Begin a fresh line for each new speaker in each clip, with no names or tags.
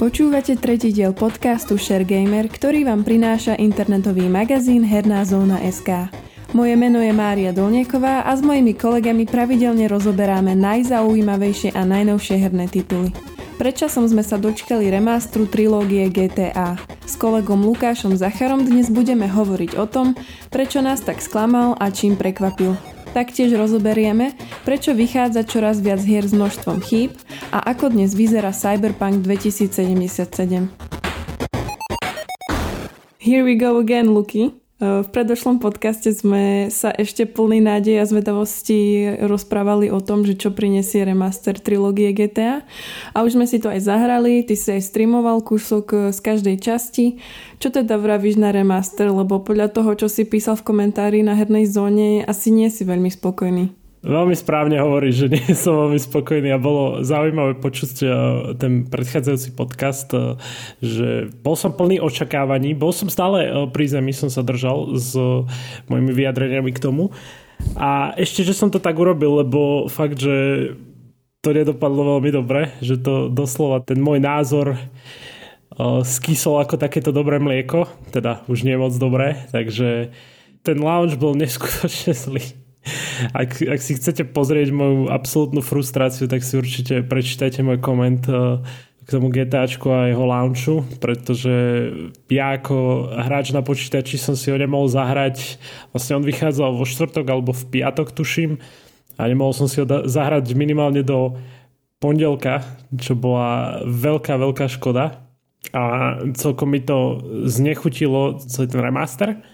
Počúvate tretí diel podcastu Share Gamer, ktorý vám prináša internetový magazín Herná zóna SK. Moje meno je Mária Dolnieková a s mojimi kolegami pravidelne rozoberáme najzaujímavejšie a najnovšie herné tituly. Predčasom sme sa dočkali remástru trilógie GTA. S kolegom Lukášom Zacharom dnes budeme hovoriť o tom, prečo nás tak sklamal a čím prekvapil. Taktiež rozoberieme, prečo vychádza čoraz viac hier s množstvom chýb a ako dnes vyzerá Cyberpunk 2077. Here we go again, Luky. V predošlom podcaste sme sa ešte plný nádej a zvedavosti rozprávali o tom, že čo prinesie remaster trilógie GTA. A už sme si to aj zahrali, ty si aj streamoval kúsok z každej časti. Čo teda vravíš na remaster, lebo podľa toho, čo si písal v komentári na hernej zóne, asi nie si veľmi spokojný.
Veľmi správne hovoríš, že nie som veľmi spokojný a bolo zaujímavé počuť e, ten predchádzajúci podcast, e, že bol som plný očakávaní, bol som stále e, pri zemi, som sa držal s mojimi vyjadreniami k tomu a ešte, že som to tak urobil, lebo fakt, že to nedopadlo veľmi dobre, že to doslova ten môj názor skysol ako takéto dobré mlieko, teda už nie moc dobré, takže ten lounge bol neskutočne zlý. Ak, ak si chcete pozrieť moju absolútnu frustráciu, tak si určite prečítajte môj koment eh, k tomu GTAčku a jeho launchu, pretože ja ako hráč na počítači som si ho nemohol zahrať. Vlastne on vychádzal vo štvrtok alebo v piatok, tuším, a nemohol som si ho zahrať minimálne do pondelka, čo bola veľká, veľká škoda. A celkom mi to znechutilo celý ten remaster.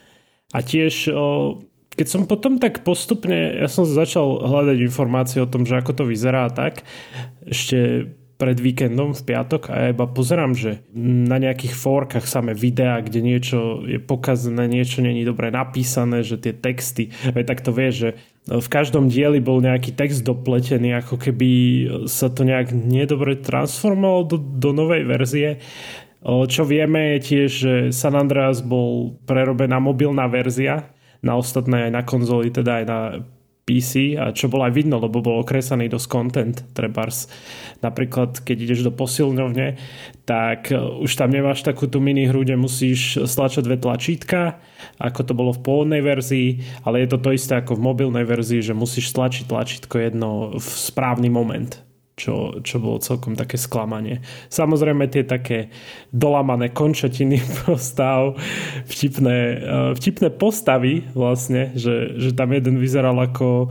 A tiež o, keď som potom tak postupne, ja som začal hľadať informácie o tom, že ako to vyzerá tak, ešte pred víkendom v piatok a ja iba pozerám, že na nejakých forkách samé videá, kde niečo je pokazené, niečo není dobre napísané, že tie texty, aj tak to vieš, že v každom dieli bol nejaký text dopletený, ako keby sa to nejak nedobre transformovalo do, do novej verzie. Čo vieme je tiež, že San Andreas bol prerobená mobilná verzia, na ostatné aj na konzoli, teda aj na PC a čo bolo aj vidno, lebo bol okresaný dosť content, trebárs. Napríklad, keď ideš do posilňovne, tak e, už tam nemáš takú tú mini hru, kde musíš stlačať dve tlačítka, ako to bolo v pôvodnej verzii, ale je to to isté ako v mobilnej verzii, že musíš stlačiť tlačítko jedno v správny moment čo, čo bolo celkom také sklamanie. Samozrejme tie také dolamané končatiny postav, vtipné, eh, vtipné postavy vlastne, že, že tam jeden vyzeral ako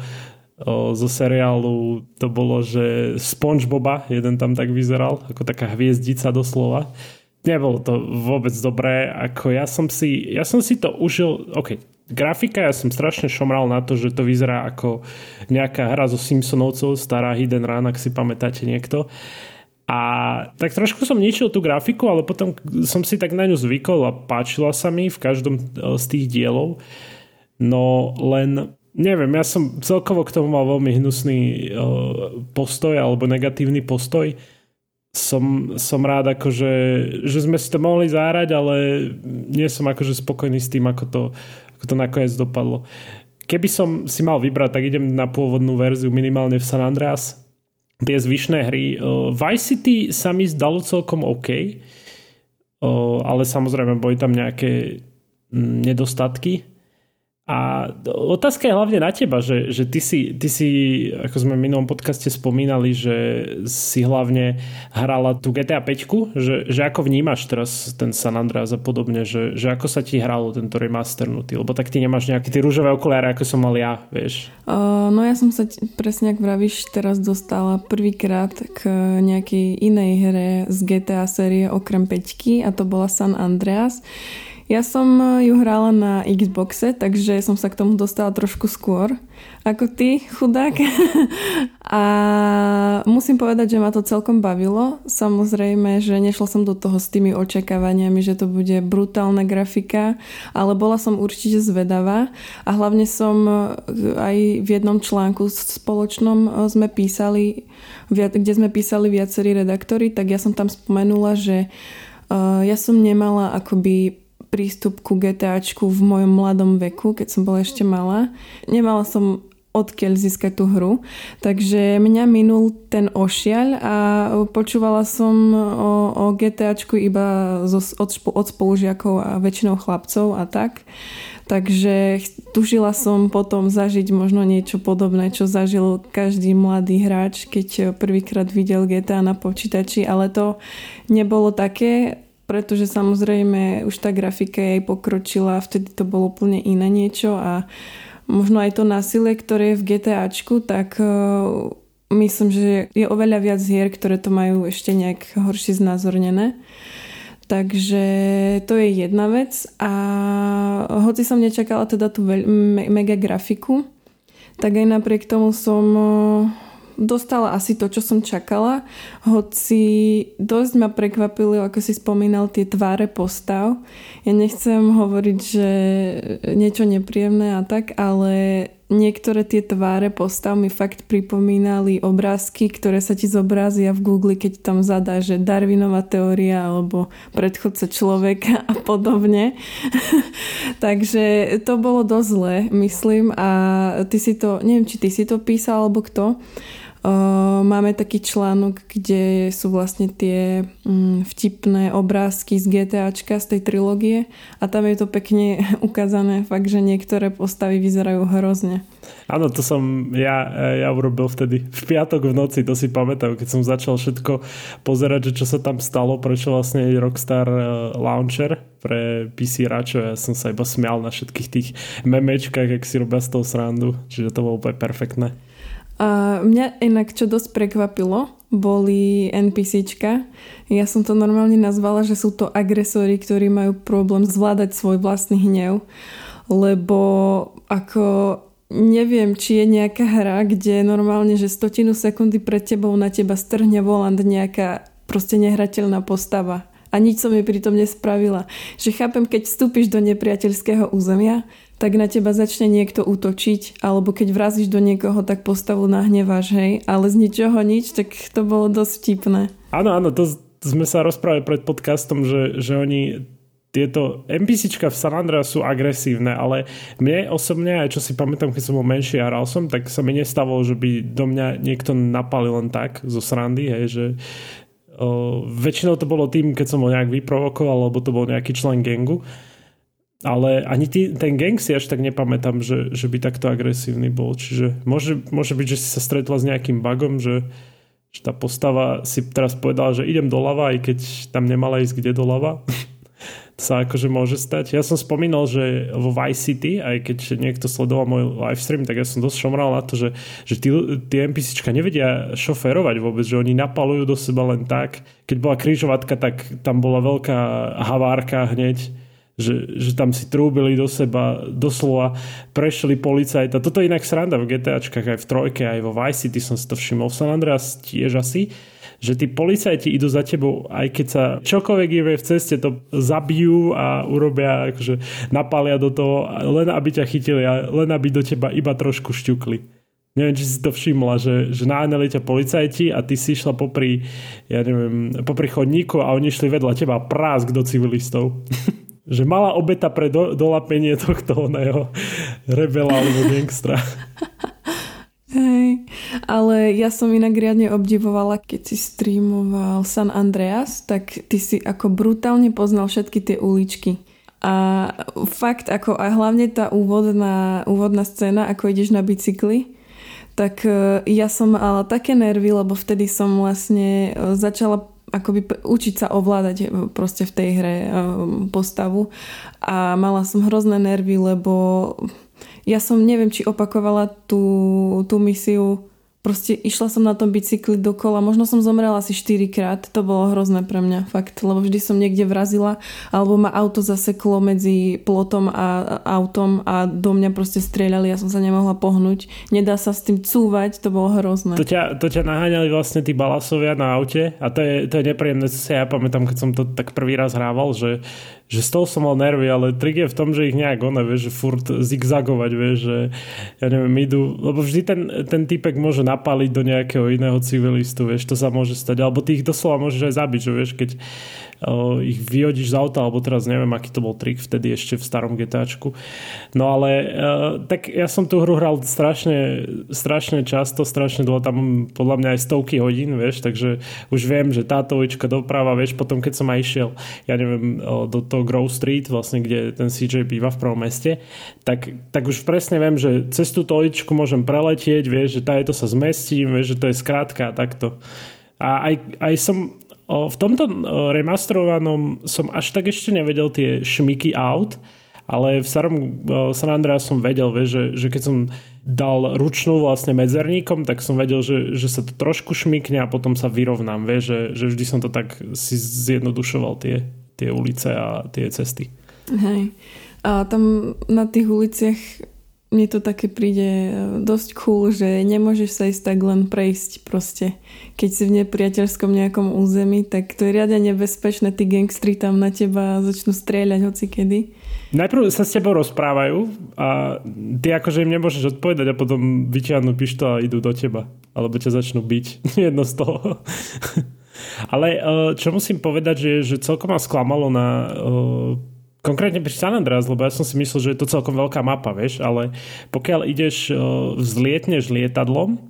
zo seriálu to bolo, že Spongeboba, jeden tam tak vyzeral, ako taká hviezdica doslova. Nebolo to vôbec dobré, ako ja som si, ja som si to užil, ok, grafika, ja som strašne šomral na to, že to vyzerá ako nejaká hra zo Simpsonovcov, stará Hidden Run, ak si pamätáte niekto. A tak trošku som ničil tú grafiku, ale potom som si tak na ňu zvykol a páčila sa mi v každom e, z tých dielov. No len neviem, ja som celkovo k tomu mal veľmi hnusný e, postoj alebo negatívny postoj. Som, som rád akože, že sme si to mohli zahrať, ale nie som akože spokojný s tým, ako to ako to nakoniec dopadlo. Keby som si mal vybrať, tak idem na pôvodnú verziu minimálne v San Andreas. Tie zvyšné hry. Vice City sa mi zdalo celkom OK, ale samozrejme boli tam nejaké mm, nedostatky a otázka je hlavne na teba, že, že ty, si, ty si, ako sme v minulom podcaste spomínali, že si hlavne hrala tú GTA 5, že, že ako vnímaš teraz ten San Andreas a podobne, že, že ako sa ti hralo tento remasternutý, lebo tak ty nemáš nejaké tie rúžové okuliare, ako som mal ja, vieš.
Uh, no ja som sa presne, ak vravíš, teraz dostala prvýkrát k nejakej inej hre z GTA série okrem 5 a to bola San Andreas. Ja som eh, ju hrala na Xboxe, takže som sa k tomu dostala trošku skôr ako ty, chudák. a musím povedať, že ma to celkom bavilo. Samozrejme, že nešla som do toho s tými očakávaniami, že to bude brutálna grafika, ale bola som určite zvedavá a hlavne som eh, aj v jednom článku spoločnom eh, sme písali, kde sme písali viacerí redaktori, tak ja som tam spomenula, že ja som nemala akoby prístup ku GTAčku v mojom mladom veku, keď som bola ešte malá. Nemala som odkiaľ získať tú hru. Takže mňa minul ten ošiaľ a počúvala som o, o GTAčku iba zo, od, od spolužiakov a väčšinou chlapcov a tak. Takže tužila som potom zažiť možno niečo podobné, čo zažil každý mladý hráč, keď prvýkrát videl GTA na počítači, ale to nebolo také, pretože samozrejme už tá grafika jej pokročila, vtedy to bolo úplne iné niečo a možno aj to násilie, ktoré je v GTAčku, tak e, myslím, že je oveľa viac hier, ktoré to majú ešte nejak horšie znázornené. Takže to je jedna vec a hoci som nečakala teda tú veľ- me- mega grafiku, tak aj napriek tomu som e, dostala asi to, čo som čakala, hoci dosť ma prekvapili, ako si spomínal, tie tváre postav. Ja nechcem hovoriť, že niečo nepríjemné a tak, ale niektoré tie tváre postav mi fakt pripomínali obrázky, ktoré sa ti zobrazia v Google, keď tam zadá, že Darwinová teória alebo predchodca človeka a podobne. Takže to bolo dosť zlé, myslím. A ty si to, neviem, či ty si to písal alebo kto, Máme taký článok, kde sú vlastne tie mm, vtipné obrázky z GTAčka, z tej trilógie a tam je to pekne ukázané fakt, že niektoré postavy vyzerajú hrozne.
Áno, to som ja, ja urobil vtedy v piatok v noci, to si pamätám, keď som začal všetko pozerať, že čo sa tam stalo, prečo vlastne je Rockstar e, Launcher pre PC račo, ja som sa iba smial na všetkých tých memečkách, ak si robia z toho srandu, čiže to bolo úplne perfektné.
A mňa inak čo dosť prekvapilo, boli NPCčka. Ja som to normálne nazvala, že sú to agresori, ktorí majú problém zvládať svoj vlastný hnev. Lebo ako neviem, či je nejaká hra, kde normálne, že stotinu sekundy pred tebou na teba strhne volant nejaká proste nehrateľná postava a nič som jej pritom nespravila. Že chápem, keď vstúpiš do nepriateľského územia, tak na teba začne niekto útočiť, alebo keď vrazíš do niekoho, tak postavu nahneváš, hej, ale z ničoho nič, tak to bolo dosť vtipné.
Áno, áno, to, sme sa rozprávali pred podcastom, že, že oni tieto NPCčka v San Andreas sú agresívne, ale mne osobne, aj čo si pamätám, keď som bol menší a hral som, tak sa mi nestalo, že by do mňa niekto napalil len tak zo srandy, hej, že o, väčšinou to bolo tým, keď som ho nejak vyprovokoval, alebo to bol nejaký člen gangu ale ani tý, ten gang si až tak nepamätám, že, že by takto agresívny bol. Čiže môže, môže byť, že si sa stretla s nejakým bugom, že, že tá postava si teraz povedala, že idem doľava, aj keď tam nemala ísť kde doľava. to sa akože môže stať. Ja som spomínal, že vo Vice City, aj keď niekto sledoval môj livestream, tak ja som dosť šomral na to, že, že tí, NPCčka nevedia šoférovať vôbec, že oni napalujú do seba len tak. Keď bola križovatka, tak tam bola veľká havárka hneď že, že tam si trúbili do seba, doslova prešli policajta. Toto je inak sranda v GTAčkách, aj v trojke, aj vo Vice City som si to všimol. V San Andreas tiež asi, že tí policajti idú za tebou, aj keď sa čokoľvek je v ceste, to zabijú a urobia, akože napália do toho, len aby ťa chytili a len aby do teba iba trošku šťukli. Neviem, či si to všimla, že, že náhnali ťa policajti a ty si išla popri, ja neviem, popri chodníku a oni šli vedľa teba prásk do civilistov. že mala obeta pre do, dolapenie tohto oného rebela alebo gangstra.
Hej, ale ja som inak riadne obdivovala, keď si streamoval San Andreas, tak ty si ako brutálne poznal všetky tie uličky. A fakt, ako a hlavne tá úvodná, úvodná scéna, ako ideš na bicykli, tak e, ja som mala také nervy, lebo vtedy som vlastne e, začala akoby učiť sa ovládať e, proste v tej hre e, postavu. A mala som hrozné nervy, lebo ja som neviem, či opakovala tú, tú misiu Proste išla som na tom bicykli dokola, možno som zomrela asi 4 krát, to bolo hrozné pre mňa, fakt, lebo vždy som niekde vrazila, alebo ma auto zaseklo medzi plotom a autom a do mňa proste strieľali, ja som sa nemohla pohnúť, nedá sa s tým cúvať, to bolo hrozné.
To ťa, to ťa naháňali vlastne tí balasovia na aute? A to je, to je nepríjemné, ja pamätám, keď som to tak prvý raz hrával, že že z toho som mal nervy, ale trik je v tom, že ich nejak ona, vieš, že furt zigzagovať, vieš, že ja neviem, idú, lebo vždy ten, ten typek môže napaliť do nejakého iného civilistu, vieš, to sa môže stať, alebo ty ich doslova môžeš aj zabiť, že vieš, keď uh, ich vyhodíš z auta, alebo teraz neviem, aký to bol trik vtedy ešte v starom GTAčku. No ale uh, tak ja som tú hru hral strašne, strašne často, strašne dlho, tam podľa mňa aj stovky hodín, vieš, takže už viem, že táto ulička doprava, vieš, potom keď som aj išiel, ja neviem, uh, do toho Grove Street, vlastne, kde ten CJ býva v prvom meste, tak, tak už presne viem, že cez túto uličku môžem preletieť, vieš, že to sa zmestím, vieš, že to je skrátka takto. A aj, aj som v tomto remasterovanom som až tak ešte nevedel tie šmiky out, ale v starom San Andreas som vedel, vie, že, že keď som dal ručnú vlastne medzerníkom, tak som vedel, že, že sa to trošku šmikne a potom sa vyrovnám, vie, že, že vždy som to tak si zjednodušoval tie, tie ulice a tie cesty.
Hej. A tam na tých uliciach mne to také príde e, dosť cool, že nemôžeš sa ísť tak len prejsť proste. Keď si v nepriateľskom nejakom území, tak to je riadne nebezpečné, tí gangstri tam na teba začnú strieľať hoci kedy.
Najprv sa s tebou rozprávajú a ty akože im nemôžeš odpovedať a potom vyťahnú pištol a idú do teba. Alebo ťa začnú byť. Jedno z toho. Ale e, čo musím povedať, že, že celkom ma sklamalo na e, Konkrétne pri San Andreas, lebo ja som si myslel, že je to celkom veľká mapa, vieš, ale pokiaľ ideš, vzlietneš lietadlom,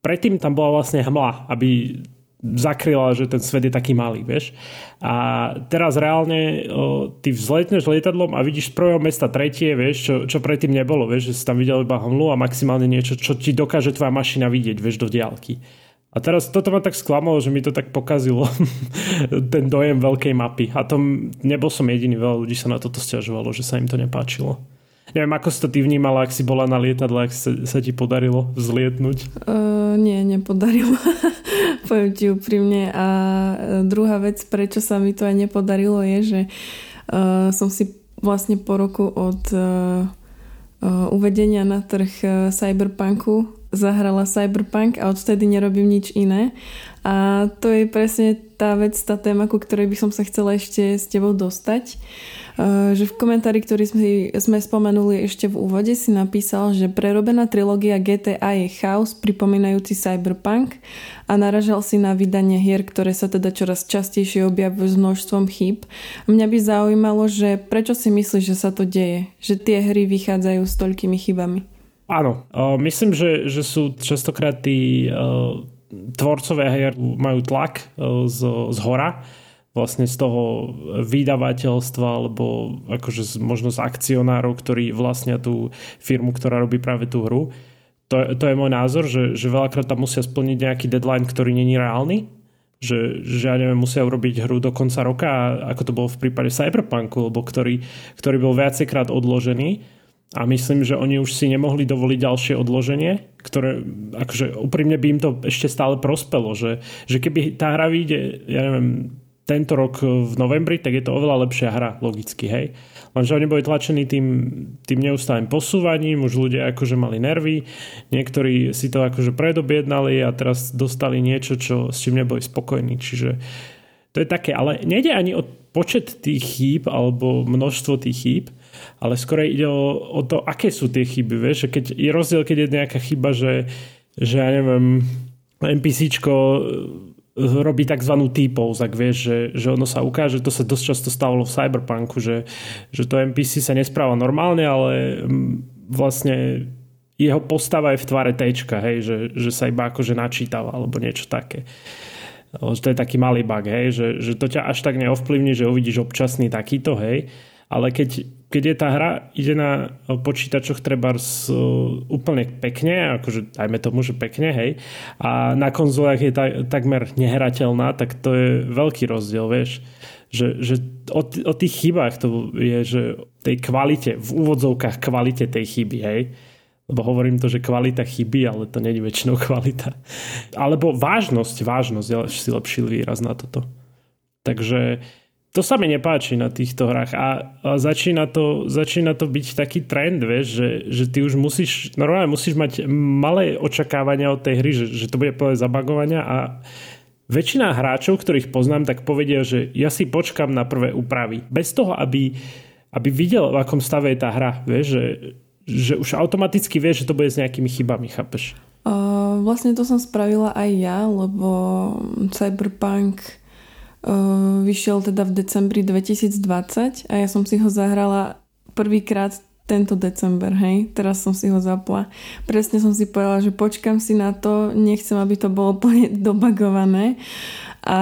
predtým tam bola vlastne hmla, aby zakryla, že ten svet je taký malý, vieš. A teraz reálne o, ty vzletneš lietadlom a vidíš z prvého mesta tretie, vieš, čo, čo predtým nebolo, vieš, že si tam videl iba hmlu a maximálne niečo, čo ti dokáže tvoja mašina vidieť, vieš, do diálky. A teraz toto ma tak sklamalo, že mi to tak pokazilo ten dojem veľkej mapy. A to nebol som jediný, veľa ľudí sa na toto stiažovalo, že sa im to nepáčilo. Neviem, ako si to ty vnímala, ak si bola na lietadle, ak sa, sa ti podarilo vzlietnúť?
Uh, nie, nepodarilo. Poviem ti úprimne. A e, druhá vec, prečo sa mi to aj nepodarilo, je, že uh, som si vlastne po roku od uh, uh, uvedenia na trh Cyberpunku zahrala Cyberpunk a odtedy nerobím nič iné. A to je presne tá vec, tá téma, ku ktorej by som sa chcela ešte s tebou dostať. Uh, že v komentári, ktorý sme, sme spomenuli ešte v úvode, si napísal, že prerobená trilógia GTA je chaos pripomínajúci cyberpunk a naražal si na vydanie hier, ktoré sa teda čoraz častejšie objavujú s množstvom chýb. Mňa by zaujímalo, že prečo si myslíš, že sa to deje? Že tie hry vychádzajú s toľkými chybami?
Áno, myslím, že, že sú častokrát tí tvorcovia hier majú tlak z, z hora, vlastne z toho vydavateľstva alebo akože možno z akcionárov, ktorí vlastnia tú firmu, ktorá robí práve tú hru. To, to je môj názor, že, že veľakrát tam musia splniť nejaký deadline, ktorý není reálny, že, že ja neviem, musia urobiť hru do konca roka, ako to bolo v prípade Cyberpunku, lebo ktorý, ktorý bol viacejkrát odložený a myslím, že oni už si nemohli dovoliť ďalšie odloženie, ktoré akože úprimne by im to ešte stále prospelo, že, že keby tá hra vyjde, ja neviem, tento rok v novembri, tak je to oveľa lepšia hra, logicky, hej. Lenže oni boli tlačení tým, tým neustálým posúvaním, už ľudia akože mali nervy, niektorí si to akože predobjednali a teraz dostali niečo, čo, s čím neboli spokojní, čiže to je také, ale nejde ani o počet tých chýb alebo množstvo tých chýb, ale skôr ide o, o to, aké sú tie chyby, vieš, keď je rozdiel, keď je nejaká chyba, že, že ja neviem, NPCčko e, robí tzv. T-pose, ak vieš, že, že ono sa ukáže, to sa dosť často stávalo v Cyberpunku, že, že to NPC sa nespráva normálne, ale vlastne jeho postava je v tvare tečka, hej, že, že sa iba akože načítava alebo niečo také. To je taký malý bug, hej, že, že to ťa až tak neovplyvní, že uvidíš občasný takýto, hej, ale keď, keď je tá hra, ide na počítačoch treba z, úplne pekne, akože dajme tomu, že pekne, hej, a na konzolách je ta, takmer nehrateľná, tak to je veľký rozdiel, vieš, že, že o, o tých chybách to je, že tej kvalite, v úvodzovkách kvalite tej chyby, hej, lebo hovorím to, že kvalita chyby, ale to je väčšinou kvalita. Alebo vážnosť, vážnosť je si lepší výraz na toto. Takže to sa mi nepáči na týchto hrách a, a začína, to, začína to byť taký trend, vieš, že, že ty už musíš, normálne musíš mať malé očakávania od tej hry, že, že to bude plné zabagovania a väčšina hráčov, ktorých poznám, tak povedia, že ja si počkam na prvé úpravy. Bez toho, aby, aby videl, v akom stave je tá hra. Vieš, že, že už automaticky vie, že to bude s nejakými chybami, chápeš?
Uh, vlastne to som spravila aj ja, lebo Cyberpunk vyšiel teda v decembri 2020 a ja som si ho zahrala prvýkrát tento december, hej, teraz som si ho zapla. Presne som si povedala, že počkam si na to, nechcem, aby to bolo plne dobagované. A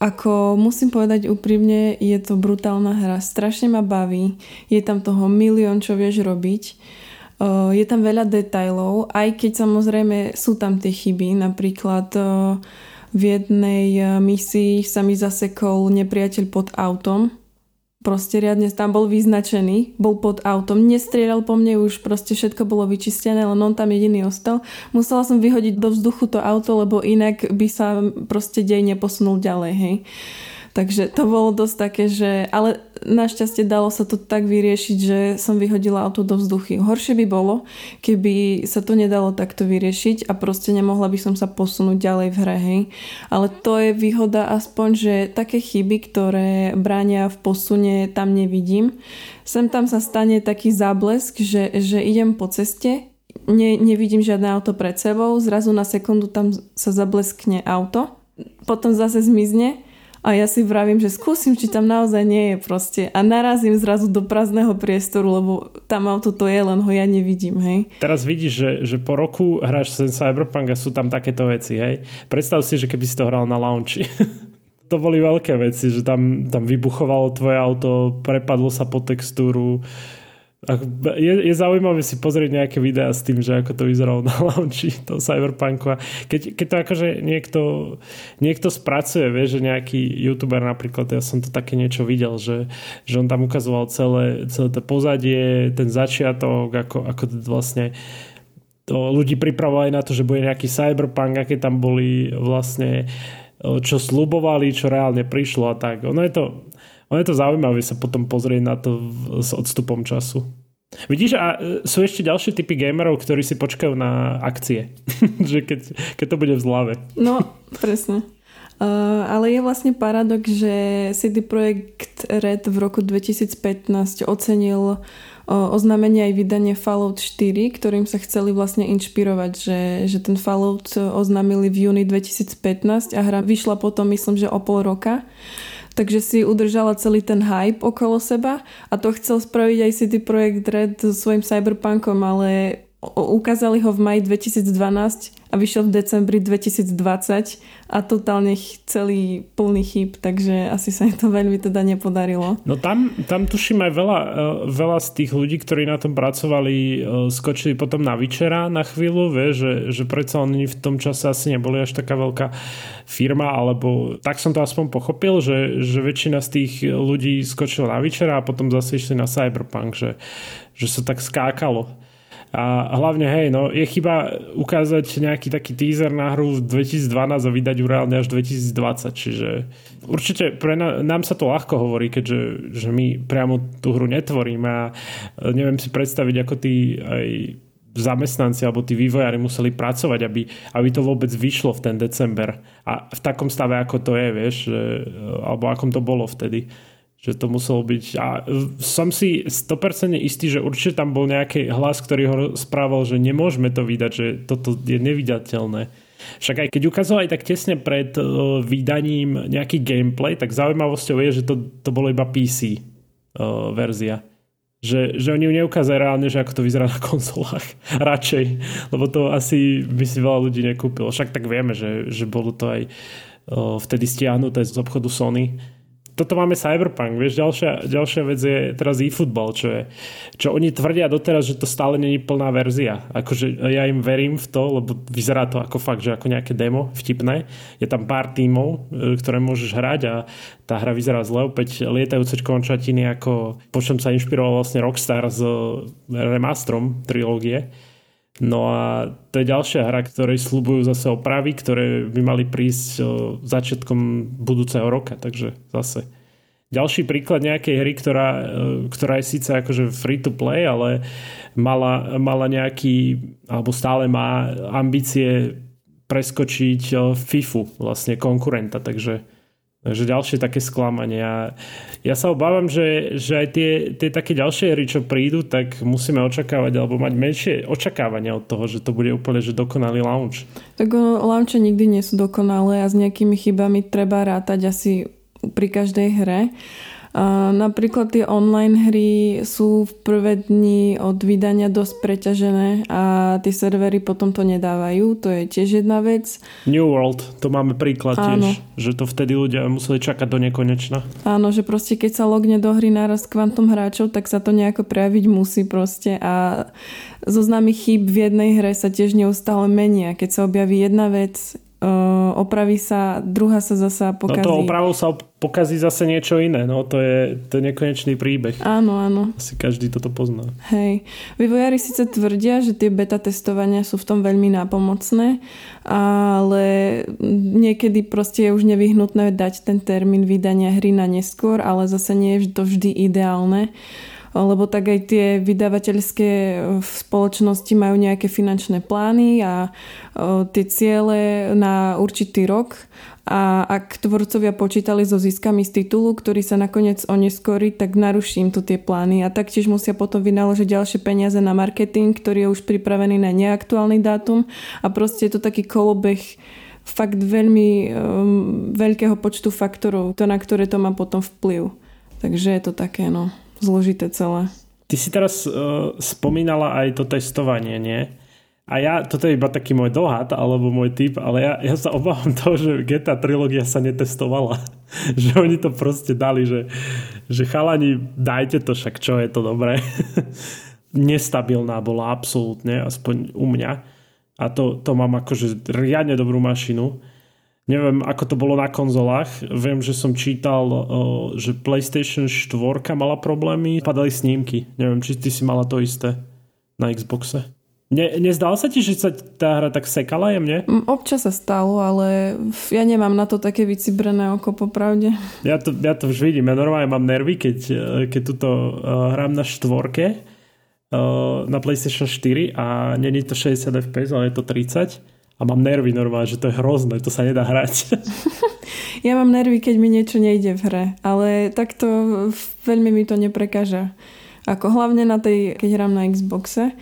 ako musím povedať úprimne, je to brutálna hra, strašne ma baví, je tam toho milión, čo vieš robiť. Je tam veľa detajlov, aj keď samozrejme sú tam tie chyby, napríklad v jednej misii sa mi zasekol nepriateľ pod autom, proste riadne tam bol vyznačený, bol pod autom, nestrieľal po mne už, proste všetko bolo vyčistené, len on tam jediný ostal. Musela som vyhodiť do vzduchu to auto, lebo inak by sa proste dej neposunul ďalej, hej. Takže to bolo dosť také, že... Ale našťastie dalo sa to tak vyriešiť, že som vyhodila auto do vzduchy. Horšie by bolo, keby sa to nedalo takto vyriešiť a proste nemohla by som sa posunúť ďalej v hre, hej. Ale to je výhoda aspoň, že také chyby, ktoré bránia v posune, tam nevidím. Sem tam sa stane taký záblesk, že, že idem po ceste, ne, nevidím žiadne auto pred sebou, zrazu na sekundu tam sa zableskne auto, potom zase zmizne a ja si vravím, že skúsim, či tam naozaj nie je proste. A narazím zrazu do prázdneho priestoru, lebo tam auto to je, len ho ja nevidím, hej.
Teraz vidíš, že, že po roku hráš ten Cyberpunk a sú tam takéto veci, hej. Predstav si, že keby si to hral na launchi. to boli veľké veci, že tam, tam vybuchovalo tvoje auto, prepadlo sa po textúru, je, je zaujímavé si pozrieť nejaké videá s tým, že ako to vyzeralo na launchi toho Cyberpunku. A keď, keď to akože niekto, niekto spracuje, vie, že nejaký youtuber napríklad, ja som to také niečo videl, že, že on tam ukazoval celé, celé to pozadie, ten začiatok, ako, ako vlastne to ľudí pripravovali na to, že bude nejaký cyberpunk, aké tam boli vlastne čo slubovali, čo reálne prišlo a tak. Ono je to, ono je to zaujímavé sa potom pozrieť na to s odstupom času. Vidíš, a e, sú ešte ďalšie typy gamerov, ktorí si počkajú na akcie. že keď, keď to bude v zlave.
No, presne. Uh, ale je vlastne paradox, že CD Projekt Red v roku 2015 ocenil uh, oznámenie aj vydanie Fallout 4, ktorým sa chceli vlastne inšpirovať, že, že ten Fallout oznámili v júni 2015 a hra vyšla potom myslím, že o pol roka takže si udržala celý ten hype okolo seba a to chcel spraviť aj CD Projekt Red so svojím cyberpunkom, ale ukázali ho v maji 2012 a vyšiel v decembri 2020 a totálne celý plný chýb, takže asi sa im to veľmi teda nepodarilo.
No tam, tam tuším aj veľa, e, veľa z tých ľudí, ktorí na tom pracovali, e, skočili potom na večera na chvíľu, vie, že, že predsa oni v tom čase asi neboli až taká veľká firma, alebo tak som to aspoň pochopil, že, že väčšina z tých ľudí skočila na večera a potom zase išli na Cyberpunk, že, že sa tak skákalo. A hlavne, hej, no, je chyba ukázať nejaký taký teaser na hru v 2012 a vydať ju reálne až 2020, čiže určite pre na, nám sa to ľahko hovorí, keďže že my priamo tú hru netvoríme a neviem si predstaviť, ako tí aj zamestnanci alebo tí vývojári museli pracovať, aby, aby to vôbec vyšlo v ten december a v takom stave, ako to je, vieš, že, alebo akom to bolo vtedy že to muselo byť a som si 100% istý, že určite tam bol nejaký hlas, ktorý ho správal, že nemôžeme to vydať, že toto je nevydateľné. Však aj keď ukázal aj tak tesne pred uh, vydaním nejaký gameplay, tak zaujímavosťou je, že to, to bolo iba PC uh, verzia. Že, že oni ju neukázali reálne, že ako to vyzerá na konsolách. Radšej. Lebo to asi by si veľa ľudí nekúpilo. Však tak vieme, že, že bolo to aj uh, vtedy stiahnuté z obchodu Sony toto máme Cyberpunk, vieš, ďalšia, ďalšia vec je teraz eFootball, čo je, čo oni tvrdia doteraz, že to stále není plná verzia. Akože ja im verím v to, lebo vyzerá to ako fakt, že ako nejaké demo vtipné. Je tam pár tímov, e, ktoré môžeš hrať a tá hra vyzerá zle, opäť lietajúce končatiny, ako po čom sa inšpiroval vlastne Rockstar s remasterom trilógie No a to je ďalšia hra, ktorej slúbujú zase opravy, ktoré by mali prísť začiatkom budúceho roka, takže zase. Ďalší príklad nejakej hry, ktorá, ktorá je síce akože free to play, ale mala, mala nejaký, alebo stále má ambície preskočiť FIFU, vlastne konkurenta, takže Takže ďalšie také sklamanie. Ja, ja sa obávam, že, že aj tie, tie také ďalšie hry, čo prídu, tak musíme očakávať alebo mať menšie očakávania od toho, že to bude úplne že dokonalý launch.
Tak launche nikdy nie sú dokonalé a s nejakými chybami treba rátať asi pri každej hre. Napríklad tie online hry sú v prvé dni od vydania dosť preťažené a tie servery potom to nedávajú. To je tiež jedna vec.
New World, to máme príklad Áno. tiež, že to vtedy ľudia museli čakať do nekonečna.
Áno, že proste keď sa logne do hry naraz kvantum hráčov, tak sa to nejako prejaviť musí proste a zoznamy chýb v jednej hre sa tiež neustále menia. Keď sa objaví jedna vec, opraví sa, druhá sa zasa pokazí.
No to opravou sa pokazí zase niečo iné, no to je, to je nekonečný príbeh.
Áno, áno.
Asi každý toto pozná.
Hej. Vývojári síce tvrdia, že tie beta testovania sú v tom veľmi nápomocné, ale niekedy proste je už nevyhnutné dať ten termín vydania hry na neskôr, ale zase nie je to vždy ideálne lebo tak aj tie vydavateľské e, spoločnosti majú nejaké finančné plány a e, tie ciele na určitý rok. A ak tvorcovia počítali so ziskami z titulu, ktorý sa nakoniec oneskorí, tak naruším tu tie plány. A taktiež musia potom vynaložiť ďalšie peniaze na marketing, ktorý je už pripravený na neaktuálny dátum. A proste je to taký kolobeh fakt veľmi um, veľkého počtu faktorov, to na ktoré to má potom vplyv. Takže je to také, no zložité celé.
Ty si teraz uh, spomínala aj to testovanie, nie? A ja, toto je iba taký môj dohad, alebo môj typ, ale ja, ja sa obávam toho, že GTA trilógia sa netestovala. že oni to proste dali, že, že chalani, dajte to, však čo je to dobré. Nestabilná bola absolútne, aspoň u mňa. A to, to mám akože riadne dobrú mašinu Neviem, ako to bolo na konzolách. Viem, že som čítal, že PlayStation 4 mala problémy, padali snímky. Neviem, či ty si mala to isté na Xboxe. Ne, nezdal sa ti, že sa tá hra tak sekala jemne?
Mm, občas sa stalo, ale ja nemám na to také vycibrené oko, popravde.
Ja to, ja to už vidím. Ja normálne mám nervy, keď, e, keď tuto uh, hrám na štvorke uh, na PlayStation 4 a není to 60 fps, ale je to 30 a mám nervy normálne, že to je hrozné, to sa nedá hrať.
ja mám nervy, keď mi niečo nejde v hre, ale takto veľmi mi to neprekáža. Ako hlavne na tej, keď hrám na Xboxe,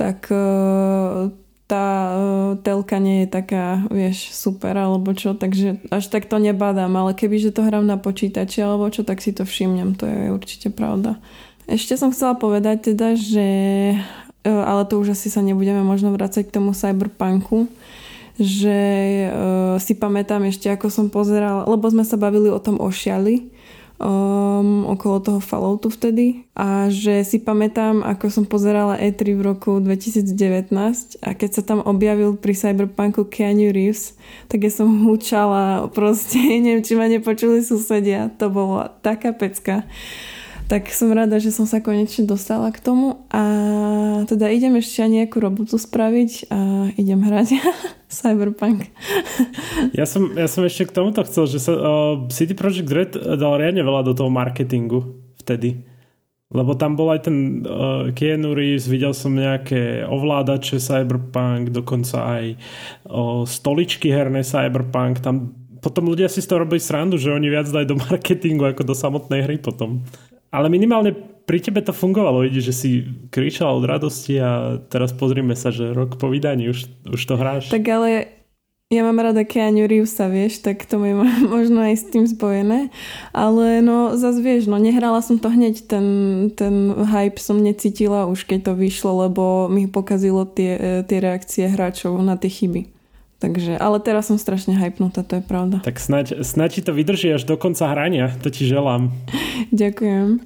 tak uh, tá uh, telka nie je taká, vieš, super alebo čo, takže až tak to nebadám, ale keby, že to hrám na počítači alebo čo, tak si to všimnem, to je určite pravda. Ešte som chcela povedať teda, že ale to už asi sa nebudeme možno vrácať k tomu cyberpunku, že uh, si pamätám ešte, ako som pozerala, lebo sme sa bavili o tom ošiali, um, okolo toho Falloutu vtedy a že si pamätám, ako som pozerala E3 v roku 2019 a keď sa tam objavil pri Cyberpunku Keanu Reeves, tak ja som húčala proste, neviem, či ma nepočuli susedia, to bolo taká pecka tak som rada, že som sa konečne dostala k tomu a teda idem ešte nejakú robotu spraviť a idem hrať Cyberpunk.
ja, som, ja som ešte k tomuto chcel, že sa, uh, City Project Red dal riadne veľa do toho marketingu vtedy. Lebo tam bol aj ten uh, Keanu Reeves, videl som nejaké ovládače Cyberpunk, dokonca aj uh, stoličky herné Cyberpunk. Tam potom ľudia si z toho robili srandu, že oni viac dajú do marketingu ako do samotnej hry potom. Ale minimálne pri tebe to fungovalo, vidíš, že si kričal od radosti a teraz pozrime sa, že rok po vydaní už, už to hráš.
Tak ale ja mám rada Keanu Reevesa, vieš, tak to je možno aj s tým spojené. Ale no, zase vieš, no nehrala som to hneď, ten, ten hype som necítila už, keď to vyšlo, lebo mi pokazilo tie, tie reakcie hráčov na tie chyby. Takže, ale teraz som strašne hypnutá, to je pravda.
Tak snaď, snaď ti to vydrží až do konca hrania, to ti želám.
Ďakujem.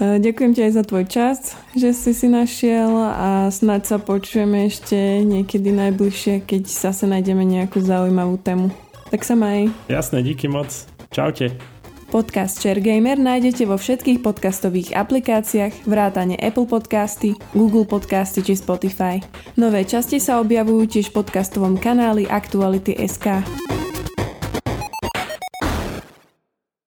E, ďakujem ti aj za tvoj čas, že si si našiel a snaď sa počujeme ešte niekedy najbližšie, keď zase nájdeme nejakú zaujímavú tému. Tak sa maj.
Jasné, díky moc. Čaute.
Podcast ShareGamer nájdete vo všetkých podcastových aplikáciách vrátane Apple Podcasty, Google Podcasty či Spotify. Nové časti sa objavujú tiež v podcastovom kanáli Aktuality.sk.